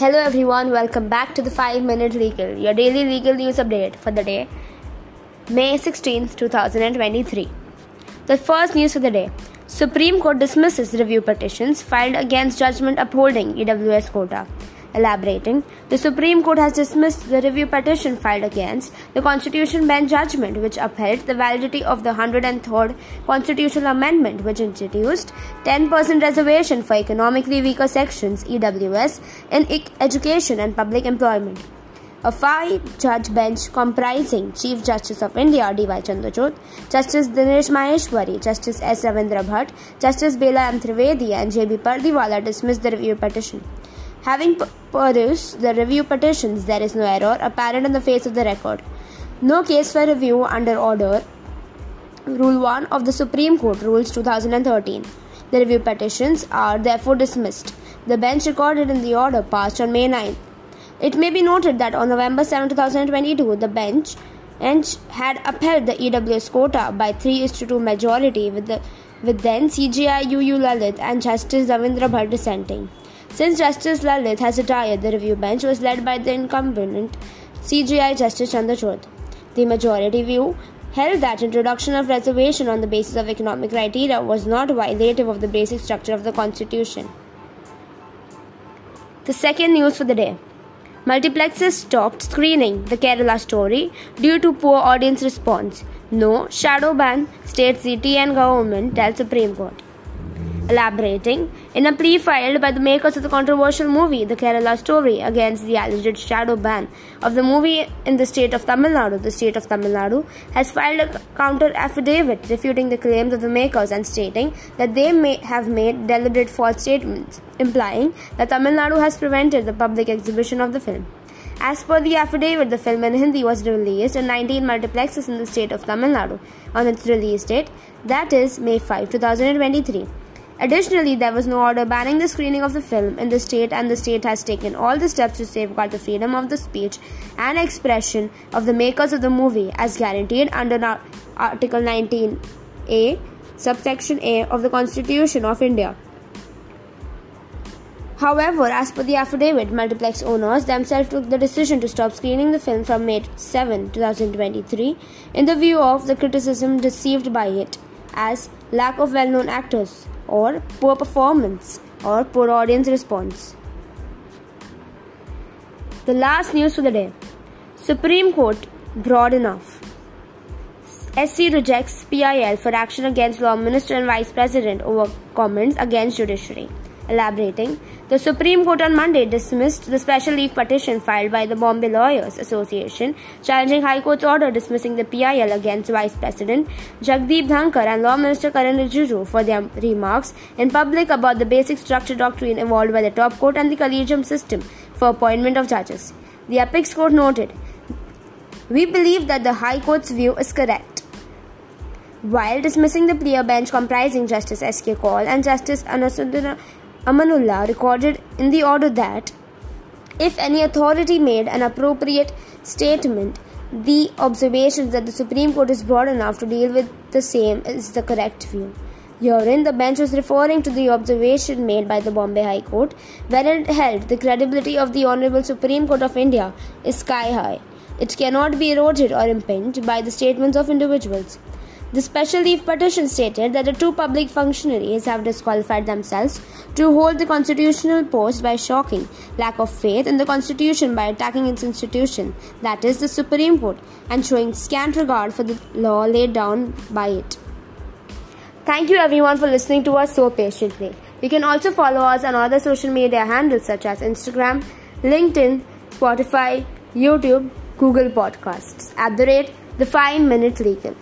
Hello everyone, welcome back to the 5 Minute Legal, your daily legal news update for the day May 16, 2023. The first news of the day Supreme Court dismisses review petitions filed against judgment upholding EWS quota. Elaborating, the Supreme Court has dismissed the review petition filed against the Constitution Bench judgment which upheld the validity of the 103rd Constitutional Amendment which introduced 10% reservation for economically weaker sections EWS in education and public employment. A five judge bench comprising Chief Justice of India D.Y. Chandrachud, Justice Dinesh Maheshwari, Justice S. Ravindra Bhat, Justice Bela M. Trivedi, and J.B. Pardiwala dismissed the review petition. Having perused the review petitions, there is no error apparent on the face of the record. No case for review under order. Rule 1 of the Supreme Court Rules 2013. The review petitions are therefore dismissed. The bench recorded in the order passed on May 9. It may be noted that on November 7, 2022, the bench had upheld the EWS quota by 3 to 2 majority with, the, with then CJI UU Lalit and Justice Ravindra Bhat dissenting. Since Justice Lalit has retired, the review bench was led by the incumbent CJI Justice Chandrachud. The majority view held that introduction of reservation on the basis of economic criteria was not violative of the basic structure of the constitution. The second news for the day. Multiplexes stopped screening the Kerala story due to poor audience response. No shadow ban, state, the TN government tells Supreme Court. Elaborating, in a plea filed by the makers of the controversial movie The Kerala Story against the alleged shadow ban of the movie in the state of Tamil Nadu, the state of Tamil Nadu has filed a counter affidavit refuting the claims of the makers and stating that they may have made deliberate false statements, implying that Tamil Nadu has prevented the public exhibition of the film. As per the affidavit, the film in Hindi was released in 19 multiplexes in the state of Tamil Nadu on its release date, that is May 5, 2023. Additionally, there was no order banning the screening of the film in the state, and the state has taken all the steps to safeguard the freedom of the speech and expression of the makers of the movie as guaranteed under Article 19A, subsection A of the Constitution of India. However, as per the affidavit, multiplex owners themselves took the decision to stop screening the film from May 7, 2023, in the view of the criticism received by it as lack of well known actors or poor performance or poor audience response. The last news for the day Supreme Court broad enough. SC rejects PIL for action against Law Minister and Vice President over comments against judiciary. Elaborating, the Supreme Court on Monday dismissed the special leave petition filed by the Bombay Lawyers Association challenging High Court's order dismissing the PIL against Vice President Jagdeep Dhankhar and Law Minister Kiren Rijiju for their remarks in public about the basic structure doctrine evolved by the top court and the collegium system for appointment of judges. The Apex Court noted, We believe that the High Court's view is correct. While dismissing the player bench comprising Justice S.K. Kaul and Justice Ahsanuddin Amanullah recorded in the order that if any authority made an appropriate statement, the observations that the Supreme Court is broad enough to deal with the same is the correct view. Herein, the bench was referring to the observation made by the Bombay High Court, where it held the credibility of the Honorable Supreme Court of India is sky high. It cannot be eroded or impinged by the statements of individuals. The special leave petition stated that the two public functionaries have disqualified themselves to hold the constitutional post by shocking lack of faith in the constitution by attacking its institution, that is, the Supreme Court, and showing scant regard for the law laid down by it. Thank you everyone for listening to us so patiently. You can also follow us on other social media handles such as Instagram, LinkedIn, Spotify, YouTube, Google Podcasts at the rate the 5 Minute Legal.